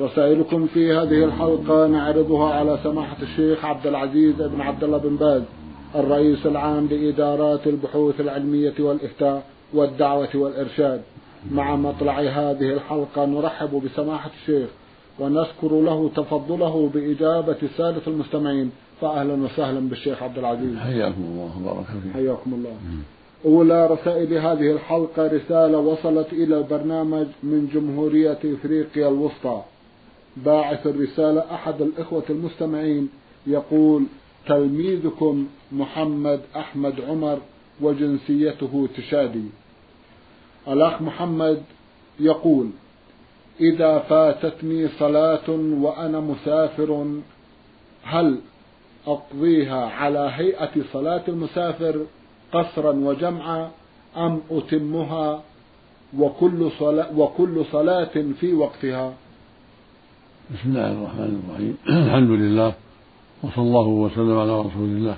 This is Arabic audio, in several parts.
رسائلكم في هذه الحلقة نعرضها على سماحة الشيخ عبد العزيز بن عبد الله بن باز الرئيس العام لإدارات البحوث العلمية والإفتاء والدعوة والإرشاد. مع مطلع هذه الحلقة نرحب بسماحة الشيخ ونذكر له تفضله بإجابة السادة المستمعين. فأهلا وسهلا بالشيخ عبد العزيز. حياكم الله وبارك فيكم حياكم الله. أولى رسائل هذه الحلقة رسالة وصلت إلى البرنامج من جمهورية إفريقيا الوسطى. باعث الرسالة أحد الإخوة المستمعين يقول تلميذكم محمد أحمد عمر وجنسيته تشادي. الأخ محمد يقول إذا فاتتني صلاة وأنا مسافر هل أقضيها على هيئة صلاة المسافر قصرا وجمعا أم أتمها وكل صلاة, وكل صلاة في وقتها؟ بسم الله الرحمن الرحيم. الحمد لله وصلى الله وسلم على رسول الله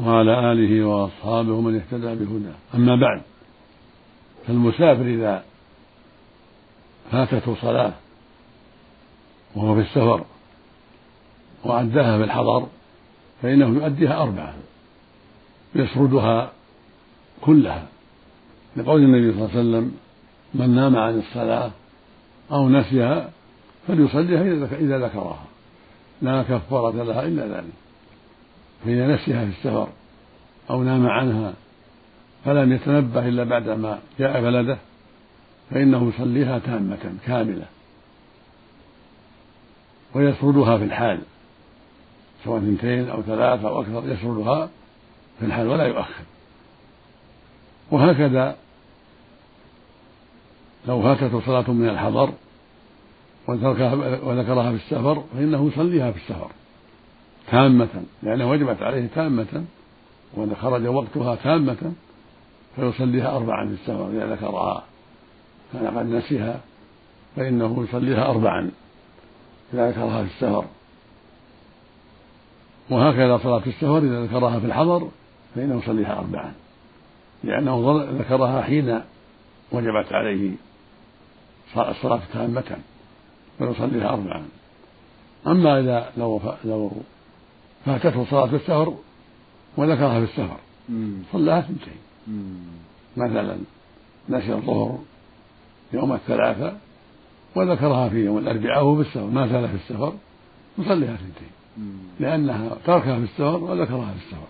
وعلى آله وأصحابه ومن اهتدى بهداه. أما بعد فالمسافر إذا فاتته صلاة وهو في السفر وأداها في الحضر فإنه يؤديها أربعة يسردها كلها. لقول النبي صلى الله عليه وسلم من نام عن الصلاة أو نسيها فليصليها إذا ذكرها. لا كفارة لها إلا ذلك. فإذا نسيها في السفر أو نام عنها فلم يتنبه إلا بعدما جاء بلده فإنه يصليها تامة كاملة ويسردها في الحال. سواء اثنتين أو ثلاثة أو أكثر يسردها في الحال ولا يؤخر. وهكذا لو فاتته صلاة من الحضر وذكرها في السفر فإنه يصليها في السفر تامة لأنها وجبت عليه تامة وخرج وقتها تامة فيصليها أربعا في السفر إذا ذكرها. كان قد نسيها فإنه يصليها أربعا إذا ذكرها في السفر. وهكذا صلاة السفر إذا ذكرها في الحضر فإنه يصليها أربعا. لأنه ذكرها حين وجبت عليه الصلاة تامة. فيصليها أربعا. أما إذا لو لو فاتته صلاة السفر وذكرها في السفر صلاها اثنتين مثلا نسي الظهر يوم الثلاثاء وذكرها في يوم الأربعاء وهو في السفر ما زال في السفر يصليها اثنتين لأنها تركها في السفر وذكرها في السفر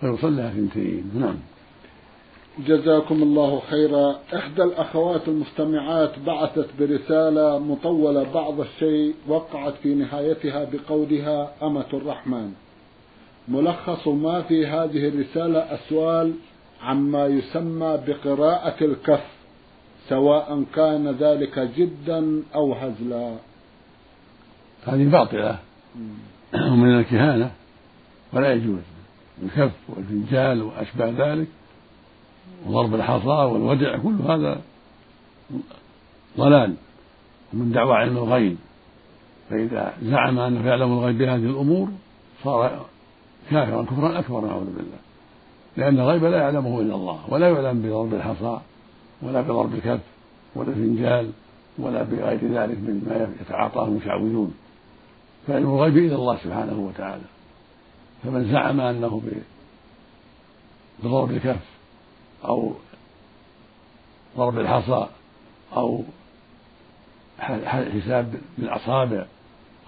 فيصليها اثنتين نعم. جزاكم الله خيرا. إحدى الأخوات المستمعات بعثت برسالة مطولة بعض الشيء وقعت في نهايتها بقولها أمة الرحمن. ملخص ما في هذه الرسالة أسوال عما يسمى بقراءة الكف سواء كان ذلك جدا أو هزلا. هذه باطلة. ومن الكهانة ولا يجوز. الكف والفنجال وأشباه ذلك. وضرب الحصى والودع كل هذا ضلال ومن دعوى علم الغيب. فإذا زعم أنه يعلم الغيب بهذه الأمور صار كافرا كفرا أكبر نعوذ بالله. لأن الغيب لا يعلمه إلا الله ولا يعلم بضرب الحصى ولا بضرب الكف ولا الفنجال ولا بغير ذلك مما يتعاطاه المشعوذون. فعلم الغيب إلى الله سبحانه وتعالى. فمن زعم أنه بضرب الكف أو ضرب الحصى أو حساب بالأصابع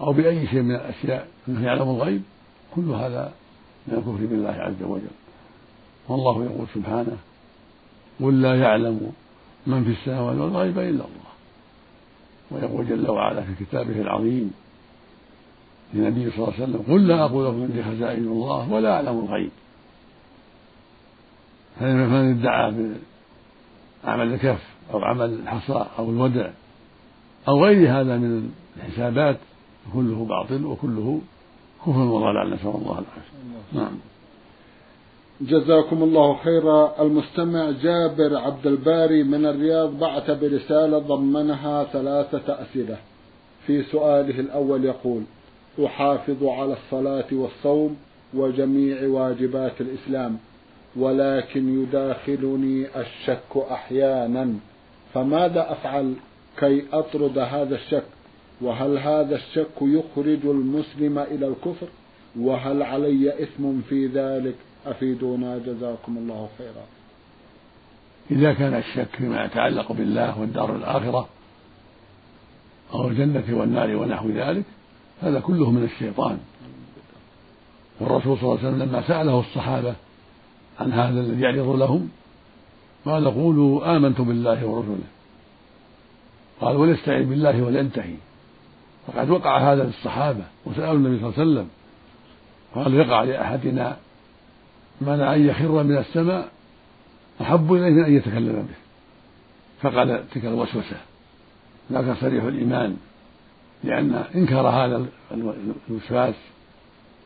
أو بأي شيء من الأشياء أنه يعلم الغيب كل هذا من الكفر بالله عز وجل. والله يقول سبحانه قل لا يعلم من في السماوات والغيب إلا الله. ويقول جل وعلا في كتابه العظيم للنبي صلى الله عليه وسلم قل لا أقول لكم عندي خزائن الله ولا أعلم الغيب. فمن ادعى عمل الكف أو عمل الحصى أو الودع أو غير هذا من الحسابات كله باطل وكله كفر وضلال نسأل الله العافية. نعم. جزاكم الله خيرا. المستمع جابر عبد الباري من الرياض بعث برسالة ضمنها ثلاثة أسئلة. في سؤاله الأول يقول أحافظ على الصلاة والصوم وجميع واجبات الإسلام. ولكن يداخلني الشك أحيانا. فماذا أفعل كي أطرد هذا الشك؟ وهل هذا الشك يخرج المسلم إلى الكفر؟ وهل علي إثم في ذلك؟ أفيدونا جزاكم الله خيرا. إذا كان الشك فيما يتعلق بالله والدار الآخرة أو الجنة والنار ونحو ذلك هذا كله من الشيطان. والرسول صلى الله عليه وسلم لما سأله الصحابة عن هذا الذي يعرض لهم قال قولوا آمنت بالله ورسله. قال وليستعن بالله ولينتهي فقد وقع هذا للصحابة وسألوا النبي صلى الله عليه وسلم. قال يقع لأحدنا منع أن يخر من السماء أحب إليه من أن يتكلم به. فقال تلك الوسوسة. ذاك صريح الإيمان لأن إنكار هذا الوسواس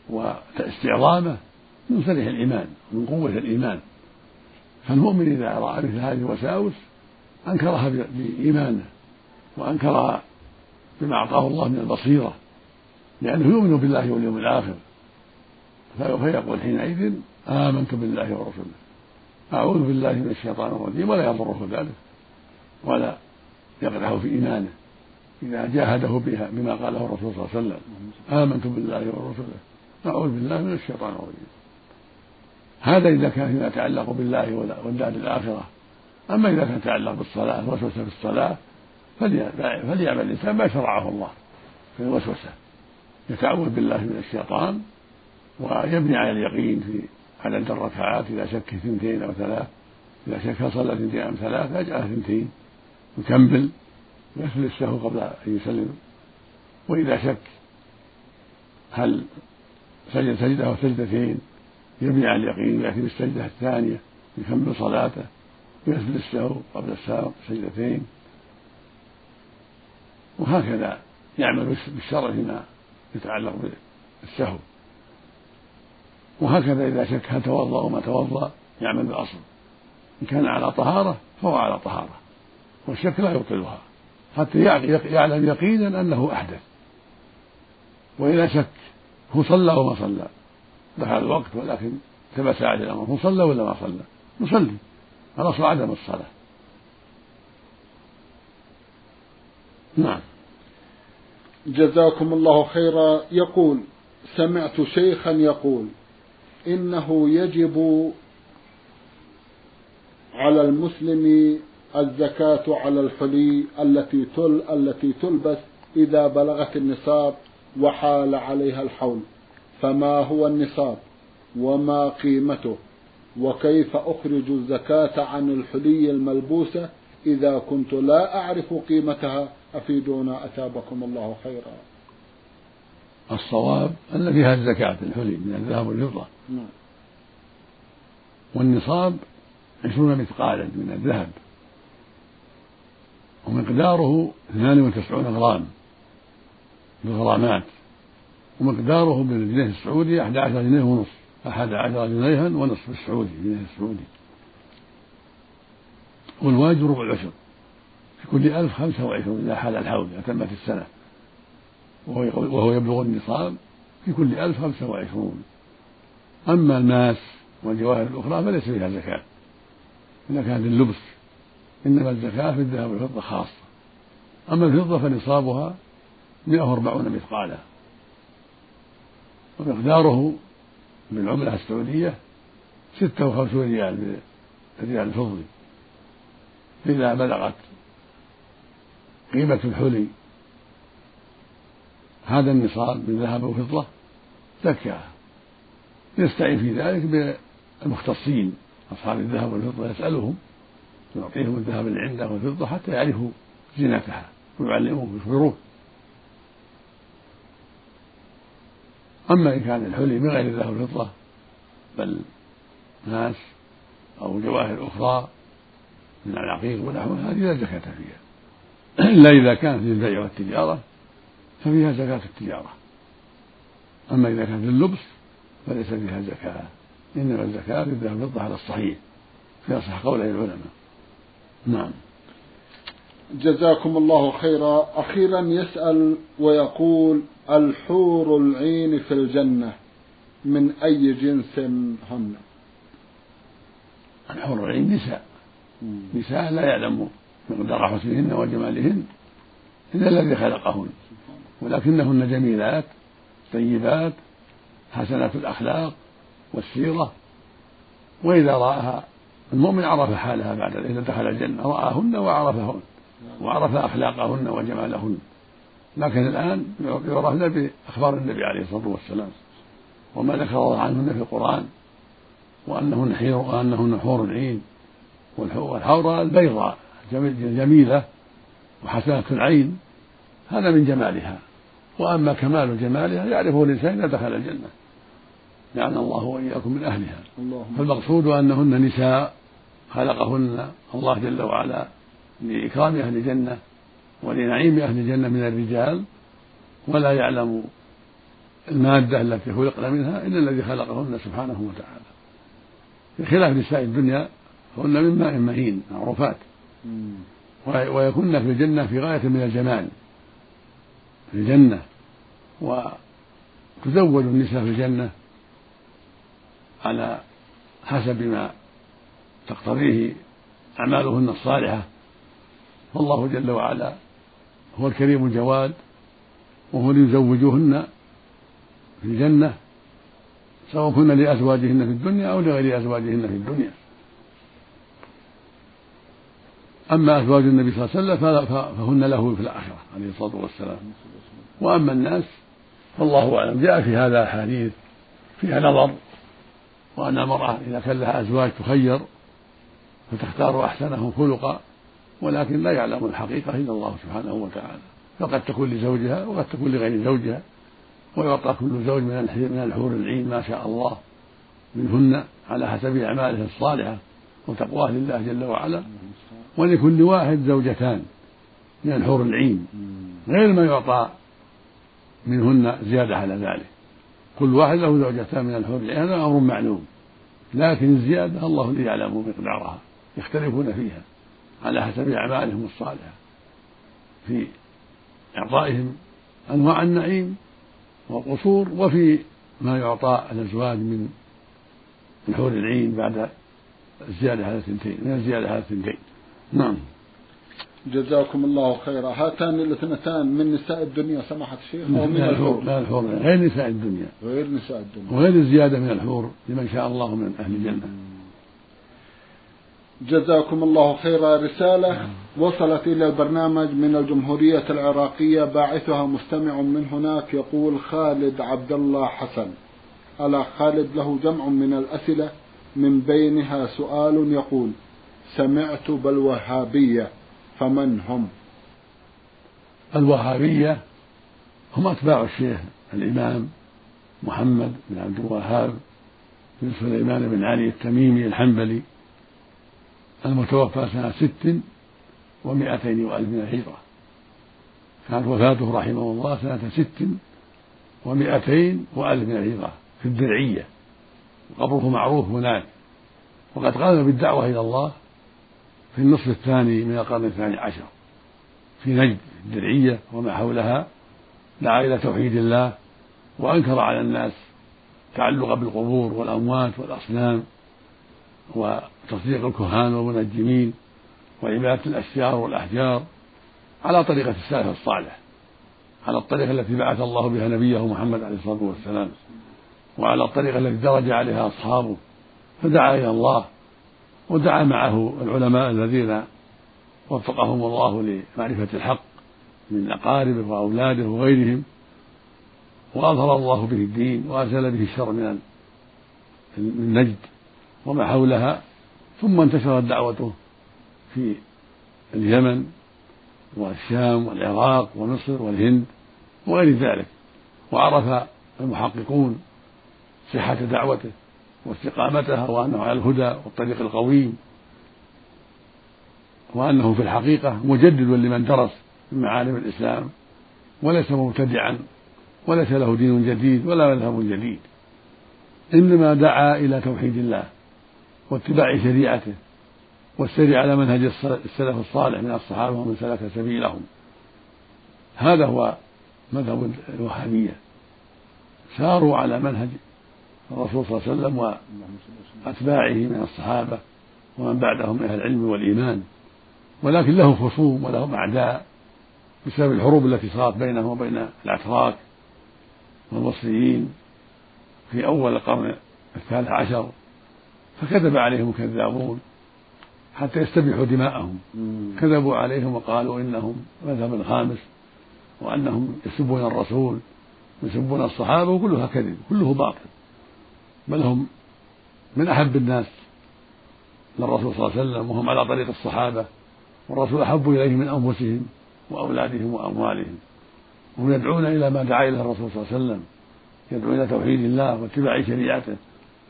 واستعظامه من صريح الإيمان من قوة الإيمان. فالمؤمن إذا رأى مثل هذه الوساوس أنكرها بإيمانه وأنكرها بما أعطاه الله من البصيرة لأنه يؤمن بالله واليوم الآخر. فيقول حينئذ آمنت بالله ورسوله أعوذ بالله من الشيطان الرجيم ولا يضره ذلك ولا يقدح في إيمانه. إذا جاهده بها بما قاله الرسول صلى الله عليه وسلم. آمنت بالله ورسوله أعوذ بالله من الشيطان الرجيم. هذا إذا كان فيما يتعلق بالله والدار الآخرة. أما إذا كان يتعلق بالصلاة الوسوسة في الصلاة فليعمل الإنسان ما شرعه الله في الوسوسة. يتعوذ بالله من الشيطان ويبني على اليقين في عدد الركعات إذا شك اثنتين أو ثلاث. إذا شك صلى اثنتين أم ثلاث يجعل اثنتين. يكمل ويسجد السهو قبل أن يسلم. وإذا شك هل سجد سجدة أو سجدتين؟ على اليقين ويأتي بالسجدة الثانية يكمل صلاته ويسجد السهو قبل السلام سجدتين. وهكذا يعمل بالشرع فيما يتعلق بالسهو. وهكذا إذا شك هل توضأ وما توضأ يعمل بالأصل. إن كان على طهارة فهو على طهارة. والشك لا يبطلها. حتى يعلم يقينا أنه أحدث. وإذا شك هو صلى وما صلى. دخل الوقت ولكن ثبت عليه الأمر. هو صلى ولا ما صلى؟ يصلي. الأصل عدم الصلاة. نعم. جزاكم الله خيرا. يقول سمعت شيخا يقول إنه يجب على المسلم الزكاة على الحلي التي تل التي تلبس إذا بلغت النصاب وحال عليها الحول. فما هو النصاب وما قيمته وكيف أخرج الزكاة عن الحلي الملبوسة إذا كنت لا أعرف قيمتها أفيدونا أثابكم الله خيرا. الصواب أن فيها الزكاة الحلي من الذهب والفضة. نعم. والنصاب عشرون مثقالا من الذهب. ومقداره اثنان وتسعون غرام. بالغرامات. ومقداره بالجنيه السعودي أحد عشر جنيه ونصف. أحد عشر جنيها ونصف السعودي الجنيه السعودي. والواجب ربع العشر. في كل ألف خمسة وعشرون إذا حال الحول إذا تمت السنة. وهو, وهو يبلغ النصاب في كل ألف خمسة وعشرون. أما الماس والجواهر الأخرى فليس فيها زكاة. إذا كانت اللبس إنما الزكاة في الذهب والفضة خاصة. أما الفضة فنصابها 140 مثقالا. ومقداره بالعملة السعودية ستة وخمسون ريال بالريال الفضي إذا بلغت قيمة الحلي هذا النصاب بالذهب والفضة زكاها. يستعين في ذلك بالمختصين أصحاب الذهب والفضة يسألهم يعطيهم الذهب اللي عنده والفضة حتى يعرفوا زينتها ويعلموه ويخبروه. أما إن كان الحلي من غير الذهب والفضة بل ناس أو جواهر أخرى من العقيق ونحوها هذه لا زكاة فيها. إلا إذا كانت للبيع والتجارة ففيها زكاة التجارة. أما إذا كانت للبس فليس فيها زكاة. إنما الزكاة في الذهب والفضة على الصحيح. في أصح قوله العلماء. نعم. جزاكم الله خيرا. أخيرا يسأل ويقول الحور العين في الجنة من أي جنس هن؟ الحور العين نساء. نساء لا يعلم مقدار حسنهن وجمالهن إلا الذي خلقهن. ولكنهن جميلات طيبات حسنات الأخلاق والسيرة وإذا رآها المؤمن عرف حالها بعد إذا دخل الجنة رآهن وعرفهن. وعرف أخلاقهن وجمالهن. لكن الآن يعرفن بأخبار النبي عليه الصلاة والسلام وما ذكر الله عنهن في القرآن وأنهن حير وأنهن حور العين والحورة البيضاء جميلة وحسنة العين. هذا من جمالها. وأما كمال جمالها يعرفه الإنسان إذا دخل الجنة. جعلنا الله وإياكم من أهلها. فالمقصود أنهن نساء خلقهن الله جل وعلا. لإكرام أهل الجنة ولنعيم أهل الجنة من الرجال ولا يعلم المادة التي خلقن منها إلا الذي خلقهن سبحانه وتعالى. بخلاف نساء الدنيا فهن من ماء مهين معروفات. ويكن في الجنة في غاية من الجمال في الجنة. وتزوج النساء في الجنة على حسب ما تقتضيه أعمالهن الصالحة. فالله جل وعلا هو الكريم الجواد وهو ليزوجهن في الجنة سواء كن لأزواجهن في الدنيا أو لغير أزواجهن في الدنيا. أما أزواج النبي صلى الله عليه وسلم فهن له في الآخرة عليه الصلاة والسلام. وأما الناس فالله أعلم. جاء في هذا أحاديث فيها نظر وأن المرأة إذا كان لها أزواج تخير فتختار أحسنهم خلقا ولكن لا يعلم الحقيقة إلا الله سبحانه وتعالى. فقد تكون لزوجها وقد تكون لغير زوجها ويعطى كل زوج من الحور العين ما شاء الله منهن على حسب أعماله الصالحة وتقواه لله جل وعلا. ولكل واحد زوجتان من الحور العين. غير ما يعطى منهن زيادة على ذلك. كل واحد له زوجتان من الحور العين هذا أمر معلوم. لكن الزيادة الله الذي يعلم مقدارها يختلفون فيها. على حسب أعمالهم الصالحة. في إعطائهم أنواع النعيم والقصور وفي ما يعطى الأزواج من الحور العين بعد الزيادة على الثنتين من الزيادة على الثنتين نعم. جزاكم الله خيرا. هاتان الاثنتان من نساء الدنيا سماحة الشيخ أو من الحور لا الحور غير نساء الدنيا. غير نساء الدنيا. وغير الزيادة من الحور لمن شاء الله من أهل الجنة. جزاكم الله خيرا رسالة. وصلت إلى البرنامج من الجمهورية العراقية. باعثها مستمع من هناك يقول خالد عبد الله حسن. ألا خالد له جمع من الأسئلة. من بينها سؤال يقول سمعت بالوهابية فمن هم؟ الوهابية هم أتباع الشيخ الإمام محمد بن عبد الوهاب بن سليمان بن علي التميمي الحنبلي. المتوفى سنة ست ومائتين وألف من الهجرة كانت وفاته رحمه الله سنة ست ومائتين وألف من الهجرة في الدرعية. وقبره معروف هناك. وقد قام بالدعوة إلى الله في النصف الثاني من القرن الثاني عشر. في نجد الدرعية وما حولها دعا إلى توحيد الله. وأنكر على الناس تعلق بالقبور والأموات والأصنام. وتصديق الكهان والمنجمين وعبادة الأشجار والأحجار على طريقة السلف الصالح على الطريقة التي بعث الله بها نبيه محمد عليه الصلاة والسلام وعلى الطريقة التي درج عليها أصحابه فدعا إلى الله ودعا معه العلماء الذين وفقهم الله لمعرفة الحق من أقاربه وأولاده وغيرهم وأظهر الله به الدين وأزال به الشر من من نجد وما حولها ثم انتشرت دعوته في اليمن والشام والعراق ومصر والهند وغير ذلك وعرف المحققون صحة دعوته واستقامتها وأنه على الهدى والطريق القويم وأنه في الحقيقة مجدد لمن درس من معالم الإسلام وليس مبتدعا وليس له دين جديد ولا مذهب جديد إنما دعا إلى توحيد الله. واتباع شريعته والسير على منهج السلف الصالح من الصحابة ومن سلك سبيلهم. هذا هو مذهب الوهابية. ساروا على منهج الرسول صلى الله عليه وسلم وأتباعه من الصحابة ومن بعدهم من أهل العلم والإيمان. ولكن له خصوم ولهم أعداء بسبب الحروب التي صارت بينهم وبين الأتراك والمصريين في أول القرن الثالث عشر فكذب عليهم كذابون حتى يستبيحوا دماءهم. كذبوا عليهم وقالوا إنهم مذهب خامس وأنهم يسبون الرسول ويسبون الصحابة وكلها كذب كله باطل. بل هم من أحب الناس للرسول صلى الله عليه وسلم وهم على طريق الصحابة والرسول أحب إليهم من أنفسهم وأولادهم وأموالهم. وهم يدعون إلى ما دعا إليه الرسول صلى الله عليه وسلم يدعو إلى توحيد الله واتباع شريعته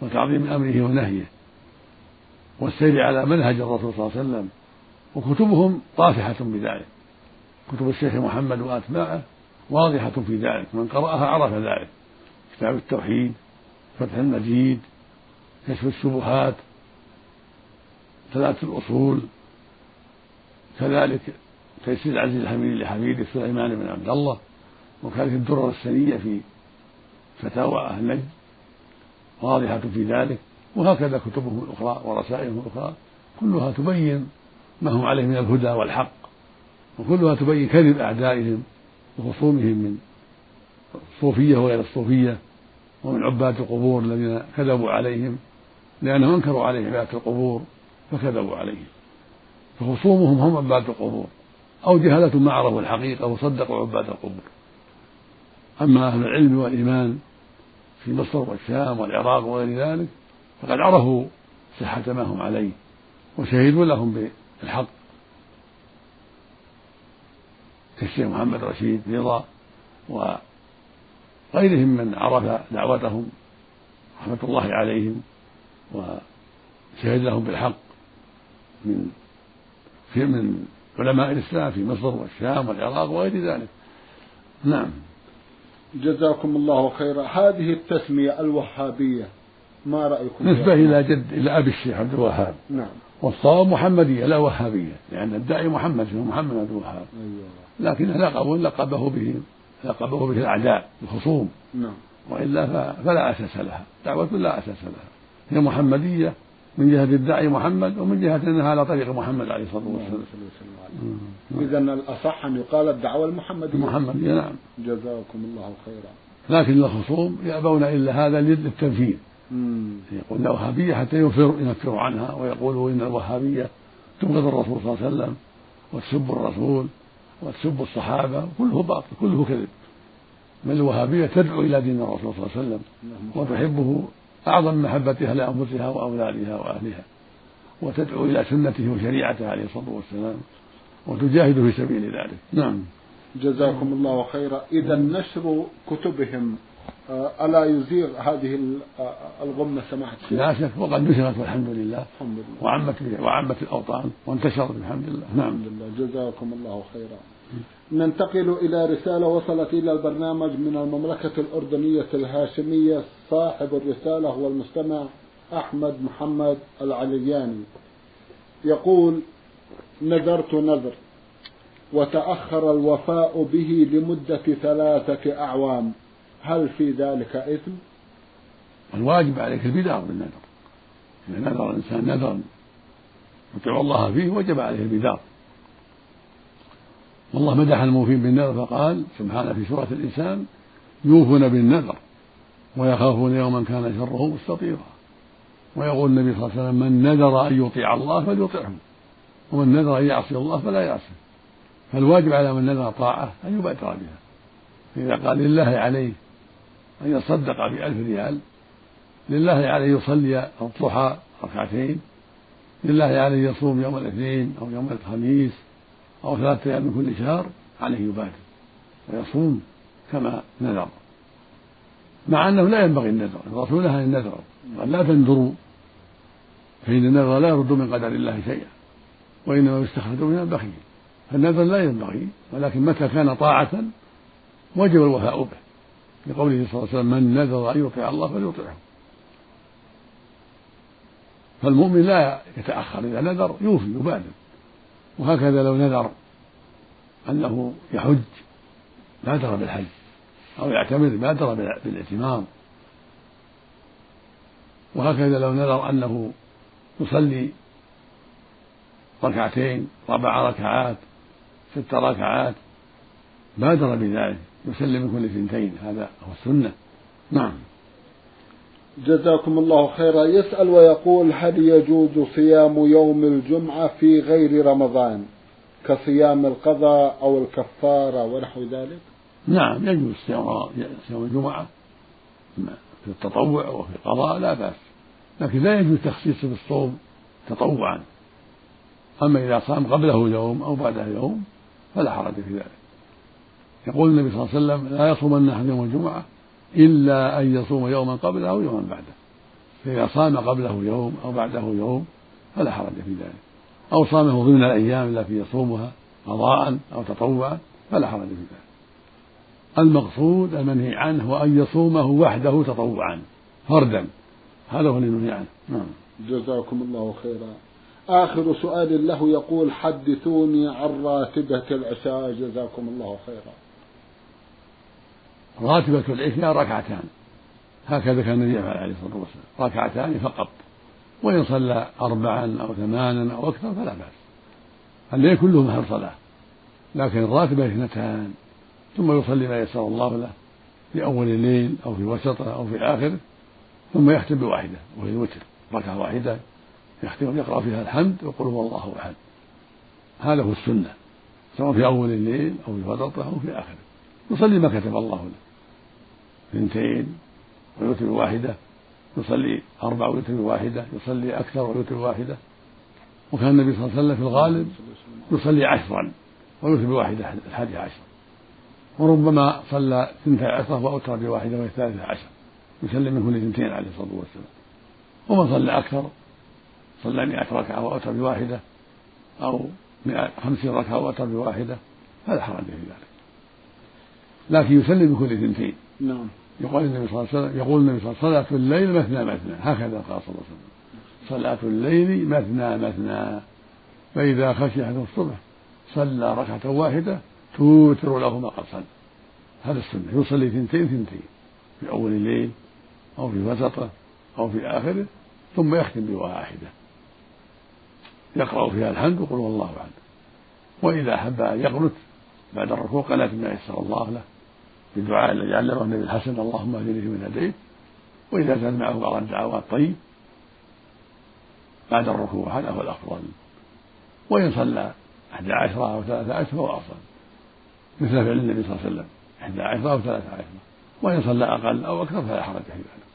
وتعظيم أمره ونهيه. والسير على منهج الرسول صلى الله عليه وسلم وكتبهم طافحة بذلك كتب الشيخ محمد وأتباعه واضحة في ذلك من قرأها عرف ذلك. كتاب التوحيد فتح المجيد كشف الشبهات ثلاثة الأصول كذلك تيسير العزيز الحميد لحفيده سليمان بن عبد الله وكذلك الدرر السنية في فتاوى أهل نجد واضحة في ذلك. وهكذا كتبهم الأخرى ورسائلهم الأخرى كلها تبين ما هم عليه من الهدى والحق وكلها تبين كذب أعدائهم وخصومهم من الصوفية وغير الصوفية ومن عباد القبور الذين كذبوا عليهم لأنهم أنكروا عليه عبادة القبور فكذبوا عليهم. فخصومهم هم عباد القبور أو جهلة ما عرفوا الحقيقة وصدقوا عباد القبور. أما أهل العلم والإيمان في مصر والشام والعراق وغير ذلك فقد عرفوا صحة ما هم عليه وشهدوا لهم بالحق. كالشيخ محمد رشيد رضا وغيرهم من عرف دعوتهم رحمة الله عليهم وشهد لهم بالحق من في من علماء الإسلام في مصر والشام والعراق وغير ذلك. نعم. جزاكم الله خيرا. هذه التسمية الوهابية. ما رأيكم؟ نسبة إلى جد إلى أبي الشيخ عبد الوهاب. نعم. والصواب محمدية لا وهابية لأن الداعي محمد اسمه محمد عبد الوهاب. أيوة. لكن لقب لقبه به لقبه به الأعداء الخصوم. نعم. وإلا فلا أساس لها. دعوة لا أساس لها. هي محمدية من جهة الداعي محمد ومن جهة أنها على طريق محمد عليه الصلاة والسلام. إذا الأصح أن يقال الدعوة المحمدية. المحمدية نعم. جزاكم الله خيرا. لكن الخصوم يأبون إلا هذا للتنفيذ. يقول الوهابية حتى ينفر ينفروا عنها ويقولوا إن الوهابية تبغض الرسول صلى الله عليه وسلم وتسب الرسول وتسب الصحابة كله باطل كله كذب. بل الوهابية تدعو إلى دين الرسول صلى الله عليه وسلم وتحبه أعظم محبتها لأنفسها وأولادها وأهلها وتدعو إلى سنته وشريعته عليه الصلاة والسلام وتجاهد في سبيل ذلك. نعم. جزاكم الله خيرا. إذا نشر كتبهم ألا يزيغ هذه آه، الغمة سماحة الشيخ؟ لا شك وقد نشرت والحمد لله. الحمد لله. وعمت وعمت الأوطان وانتشرت الحمد لله. نعم. الحمد لله. جزاكم الله خيرا. ننتقل إلى رسالة وصلت إلى البرنامج من المملكة الأردنية الهاشمية صاحب الرسالة هو المستمع أحمد محمد العلياني. يقول نذرت نذر وتأخر الوفاء به لمدة ثلاثة أعوام. هل في ذلك إثم؟ الواجب عليك البدار بالنذر. إذا نذر الإنسان نذرا يطيع الله فيه وجب عليه البدار والله مدح الموفين بالنذر فقال سبحانه في سورة الإنسان يوفون بالنذر ويخافون يوما كان شره مستطيرا. ويقول النبي صلى الله عليه وسلم من نذر أن يطيع الله فليطعه ومن نذر أن يعصي الله فلا يعصي. فالواجب على من نذر طاعة أن يبادر بها. فإذا قال لله عليه أن يصدق بألف ريال. لله عليه يصلي الضحى ركعتين. لله عليه يصوم يوم الاثنين أو يوم الخميس أو ثلاثة أيام من كل شهر عليه يبادر ويصوم كما نذر. مع أنه لا ينبغي النذر الرسول نهى النذر قال لا تنذروا فإن النذر لا يرد من قدر الله شيئا وإنما يستخرج من البخيل. فالنذر لا ينبغي ولكن متى كان طاعة وجب الوفاء به. لقوله صلى الله عليه وسلم من نذر أن يطيع الله فليطعه فالمؤمن لا يتأخر إذا نذر يوفي يبادر. وهكذا لو نذر أنه يحج بادر بالحج أو يعتمر بادر بالاعتمار. وهكذا لو نذر أنه يصلي ركعتين ربع ركعات ست ركعات بادر بذلك. يسلم كل اثنتين. هذا هو السنة. نعم. جزاكم الله خيرا. يسأل ويقول هل يجوز صيام يوم الجمعة في غير رمضان؟ كصيام القضاء أو الكفارة ونحو ذلك؟ نعم يجوز صيام الجمعة في التطوع وفي القضاء لا بأس. لكن لا يجوز تخصيصه بالصوم تطوعا. أما إذا صام قبله يوم أو بعده يوم فلا حرج في ذلك. يقول النبي صلى الله عليه وسلم لا يصومن أحد يوم الجمعة إلا أن يصوم يوما قبله أو يوما بعده. فإذا صام قبله يوم أو بعده يوم فلا حرج في ذلك. أو صامه ضمن الأيام التي يصومها قضاء أو تطوعا فلا حرج في ذلك. المقصود المنهي عنه هو أن يصومه وحده تطوعا فردا. هذا هو المنهي عنه. نعم. جزاكم الله خيرا. آخر سؤال له يقول حدثوني عن راتبة العشاء. جزاكم الله خيرا. راتبة العشاء ركعتان. هكذا كان النبي يفعل عليه الصلاة والسلام. ركعتان فقط. وإن صلى أربعا أو ثمانا أو أكثر فلا بأس. الليل كله محل صلاة. لكن الراتبة اثنتان. ثم يصلي ما يسر الله له في أول الليل أو في وسطه أو في آخره ثم يختم بواحدة وهي الوتر. ركعة واحدة. يختم يقرأ فيها الحمد ويقول هو الله أحد. هذا هو السنة. سواء في أول الليل أو في وسطه أو في آخره يصلي ما كتب الله له. اثنتين ويوتر واحدة. يصلي أربع ويوتر واحدة. يصلي أكثر ويوتر واحدة. وكان النبي صلى الله عليه وسلم في الغالب يصلي عشرا ويوتر بواحدة الحادية عشر. وربما صلى ثنتي عشرة وأوتر بواحدة وهي الثالثة عشر. يسلم من كل اثنتين عليه الصلاة والسلام. ومن صلى أكثر صلى مئة ركعة وأوتر بواحدة أو خمسين ركعة وأوتر بواحدة. فلا حرج في ذلك. لكن يسلم بكل اثنتين. نعم. يقول النبي صلى الله عليه وسلم يقول النبي صلى الله عليه وسلم صلاة الليل مثنى مثنى. هكذا قال صلى الله عليه وسلم. صلاة الليل مثنى مثنى. فإذا خشي أحد الصبح صلى ركعة واحدة توتر له ما قد صلى. هذا السنة. يصلي ثنتين ثنتين في أول الليل أو في وسطه أو في آخره ثم يختم بواحدة. يقرأ فيها الحمد ويقول والله أعلم. وإذا أحب أن يقنت بعد الركوع قنات ما يسر الله له بالدعاء الذي علمه النبي الحسن اللهم اهدني فيمن هديت وإذا كان معه بعض الدعوات طيب. بعد الركوع هذا هو الأفضل. وإن صلى أحد عشرة أو ثلاثة عشرة فهو أفضل. مثل فعل النبي صلى الله عليه وسلم أحد عشرة أو ثلاثة عشرة وإن صلى أقل أو أكثر فلا حرج في ذلك.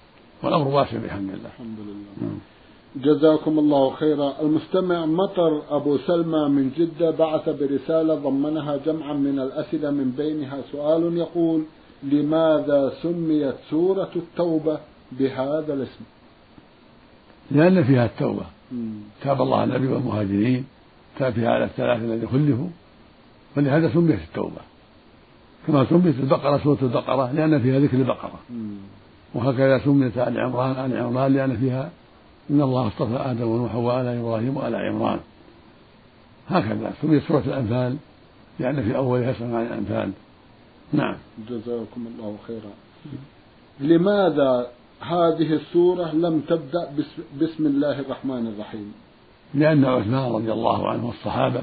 والأمر واسع بحمد الله. الحمد لله. نعم. جزاكم الله خيرا. المستمع مطر أبو سلمى من جدة بعث برسالة ضمنها جمعا من الأسئلة من بينها سؤال يقول لماذا سميت سورة التوبة بهذا الاسم؟ لأن فيها التوبة. تاب الله على النبي والمهاجرين. تاب فيها على الثلاثة الذين خلفوا. ولهذا سميت التوبة. كما سميت البقرة سورة البقرة لأن فيها ذكر البقرة. وهكذا سميت آل عمران آل عمران لأن فيها إن الله اصطفى آدم ونوحا وآل إبراهيم وآل عمران. هكذا سميت سورة الأنفال لأن في أولها يسأل عن الأنفال نعم. جزاكم الله خيرا. لماذا هذه السورة لم تبدأ بسم الله الرحمن الرحيم؟ لأن عثمان رضي الله عنه والصحابة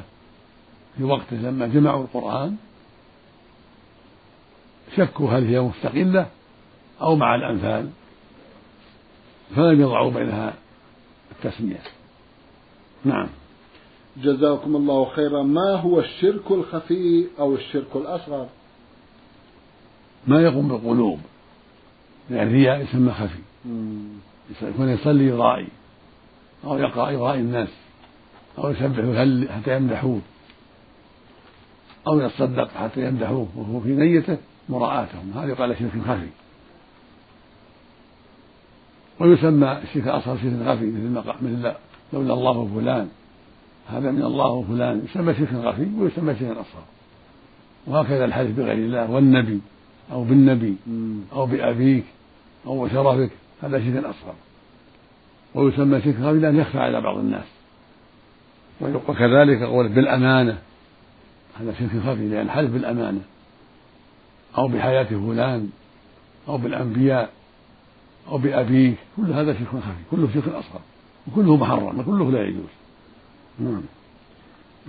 في وقته لما جمعوا القرآن شكوا هل هي مستقلة أو مع الأنفال فلم يضعوا بينها التسمية. نعم. جزاكم الله خيرا. ما هو الشرك الخفي أو الشرك الأصغر؟ ما يقوم بالقلوب يعني الرياء يسمى خفي. يكون يصلي يرائي أو يقرأ يرائي الناس أو يسبح حتى يمدحوه أو يتصدق حتى يمدحوه وهو في نيته مراءاتهم هذا يقال شرك خفي. ويسمى الشرك الأصغر شرك خفي مثل مثل لولا الله فلان. هذا من الله فلان. يسمى شرك خفي ويسمى شرك أصغر وهكذا الحديث بغير الله والنبي أو بالنبي أو بأبيك أو بشرفك هذا شرك أصغر ويسمى شرك خفي لأنه يخفى على بعض الناس. وكذلك قول بالأمانة. هذا شرك خفي لأن حلف بالأمانة. أو بحياة فلان أو بالأنبياء. أو بأبيك كل هذا شرك خفي. كله شرك أصغر. وكله محرم. وكله لا يجوز. نعم.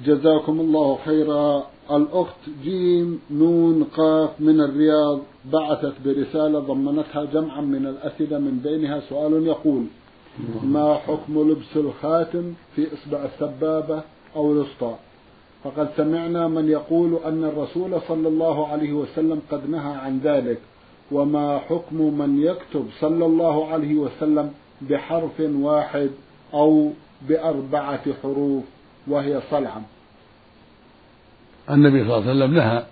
جزاكم الله خيرا. الأخت جيم نون قاف من الرياض بعثت برسالة ضمنتها جمعا من الأسئلة من بينها سؤال يقول ما حكم لبس الخاتم في إصبع السبابة أو الوسطى؟ فقد سمعنا من يقول أن الرسول صلى الله عليه وسلم قد نهى عن ذلك. وما حكم من يكتب صلى الله عليه وسلم بحرف واحد أو بأربعة حروف وهي صلعة النبي صلى الله عليه وسلم نهى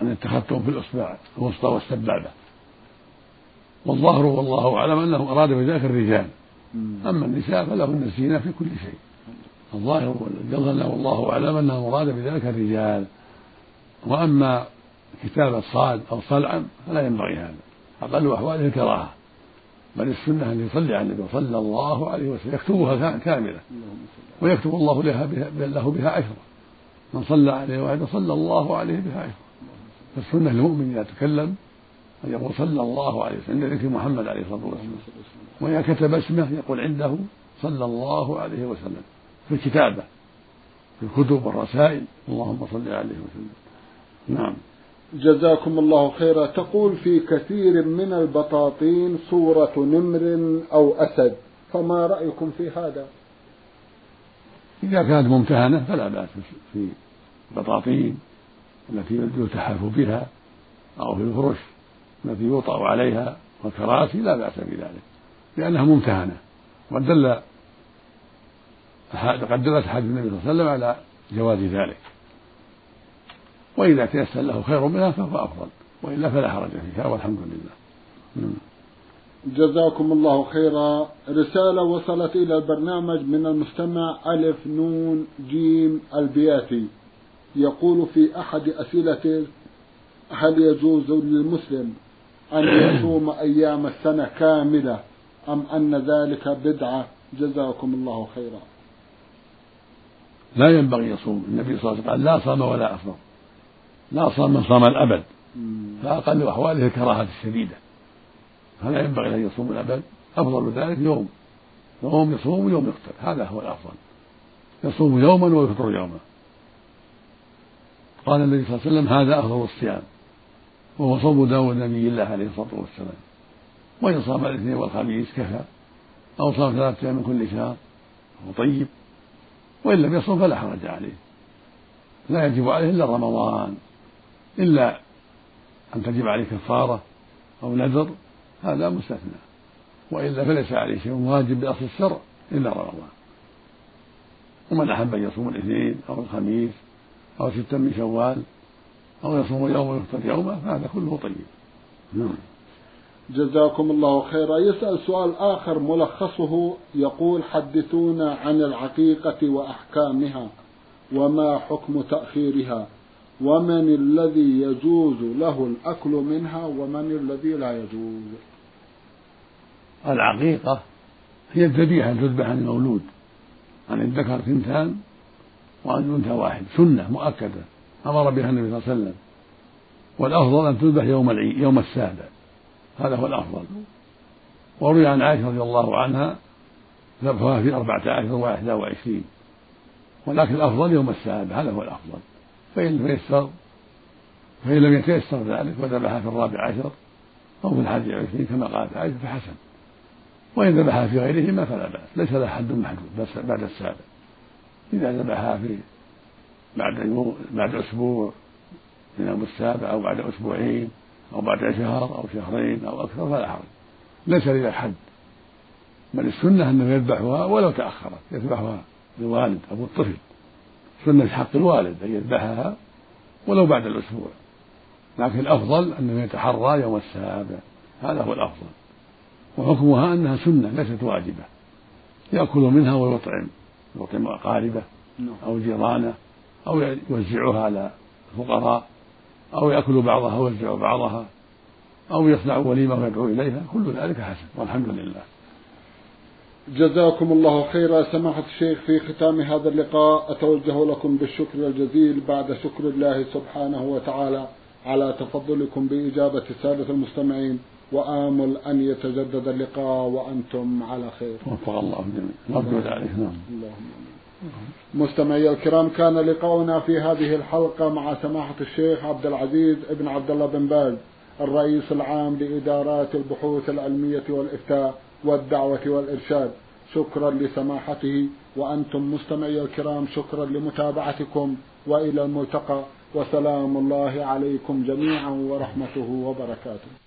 عن التختم في الإصبع الوسطى والسبابة والظاهر والله أعلم أنه أراد بذلك الرجال. أما النساء فلهن الزينة في كل شيء. الظاهر والله أعلم أنه أراد بذلك الرجال. وأما كتابة الصاد أو صلعا فلا ينبغي هذا. أقل أحواله الكراهة. بل السنة أن يصلي على النبي صلى الله عليه وسلم. يكتبها كاملة. ويكتب الله لها بها له بها عشرة. من صلى عليه واحدة صلى الله عليه بها عشرة. فالسنة للمؤمن إذا تكلم أن يقول صلى الله عليه وسلم. عند ذكر محمد عليه الصلاة والسلام. وإذا كتب اسمه يقول عنده صلى الله عليه وسلم. في الكتابة في الكتب والرسائل. اللهم صل عليه وسلم. نعم. جزاكم الله خيرا. تقول في كثير من البطاطين صورة نمر أو أسد. فما رأيكم في هذا؟ إذا كانت ممتهنة فلا بأس في البطاطين التي يلتحف بها أو في الفرش التي يوطأ عليها والكراسي لا بأس بذلك لأنها ممتهنة. وقد دل قد دلت حديث النبي صلى الله عليه وسلم على جواز ذلك. وإذا تيسر له خير منها فهو أفضل وإلا فلا حرج فيها والحمد لله. نعم. جزاكم الله خيرا. رسالة وصلت إلى البرنامج من المستمع ألف نون جيم البياتي. يقول في أحد أسئلته هل يجوز للمسلم أن يصوم أيام السنة كاملة أم أن ذلك بدعة؟ جزاكم الله خيرا. لا ينبغي يصوم النبي صلى الله عليه وسلم قال لا صام ولا أفطر. لا صام من صام الأبد. فأقل أحواله الكراهة الشديدة. فلا ينبغي أن يصوم الأبد. أفضل ذلك يوم. يوم يصوم ويوم يفطر هذا هو الأفضل. يصوم يوما ويفطر يوما. قال النبي صلى الله عليه وسلم هذا أفضل الصيام. وهو صوم داود نبي الله عليه الصلاة والسلام. وإن صام الاثنين والخميس كفى. أو صام ثلاثة أيام من كل شهر. فهو طيب. وإن لم يصوم فلا حرج عليه. لا يجب عليه إلا رمضان. إلا أن تجب عليه كفارة أو نذر هذا مستثنى. وإلا فليس عليه شيء واجب بأصل الشرع إلا رمضان. ومن أحب أن يصوم الاثنين أو الخميس أو ستا من شوال أو يصوم يوم ويفطر يوما فهذا كله طيب. نعم. جزاكم الله خيرا. يسأل سؤال آخر ملخصه. يقول حدثونا عن العقيقة وأحكامها وما حكم تأخيرها. ومن الذي يجوز له الأكل منها ومن الذي لا يجوز. العقيقة. هي الذبيحة تذبح عن المولود عن الذكر ثنتان وعن الأنثى واحد. سنة مؤكدة أمر بها النبي صلى الله عليه وسلم. والأفضل أن تذبح يوم العيد يوم السابع. هذا هو الأفضل. وروي عن عائشة رضي الله عنها ذبحها في أربعة عشر وإحدى وعشرين. ولكن الأفضل يوم السابع. هذا هو الأفضل. فإن لم فإن لم يتيسر ذلك وذبحها في الرابع عشر أو في الحادي عشرين كما قالت عائشة فحسن. وإن ذبحها في غيرهما فلا بأس ليس لها حد محدود بس بعد السابع. إذا ذبحها في بعد بعد أسبوع من يوم السابع أو بعد أسبوعين أو بعد شهر أو شهرين أو أكثر فلا حرج. ليس لذا حد. بل السنة أنه يذبحها ولو تأخرت يذبحها الوالد أو الطفل. سنة حق الوالد أن يذبحها ولو بعد الأسبوع. لكن الأفضل أنه يتحرى يوم السابع. هذا هو الأفضل. وحكمها أنها سنة ليست واجبة. يأكل منها ويطعم. يطعم أقاربه نعم. أو جيرانه أو يوزعها على الفقراء أو يأكل بعضها ويوزع بعضها أو يصنع وليمة ويدعو إليها. كل ذلك حسن والحمد لله. جزاكم الله خيرا. سماحة الشيخ في ختام هذا اللقاء أتوجه لكم بالشكر الجزيل بعد شكر الله سبحانه وتعالى على تفضلكم بإجابة السادة المستمعين. وآمل أن يتجدد اللقاء وأنتم على خير. وفق الله الجميع نرجو ذلك. نعم. اللهم مستمعي الكرام كان لقاؤنا في هذه الحلقة مع سماحة الشيخ عبد العزيز ابن عبد الله بن باز الرئيس العام لإدارات البحوث العلمية والإفتاء. والدعوة والإرشاد. شكرا لسماحته. وأنتم مستمعي الكرام شكرا لمتابعتكم وإلى الملتقى. وسلام الله عليكم جميعا ورحمته وبركاته.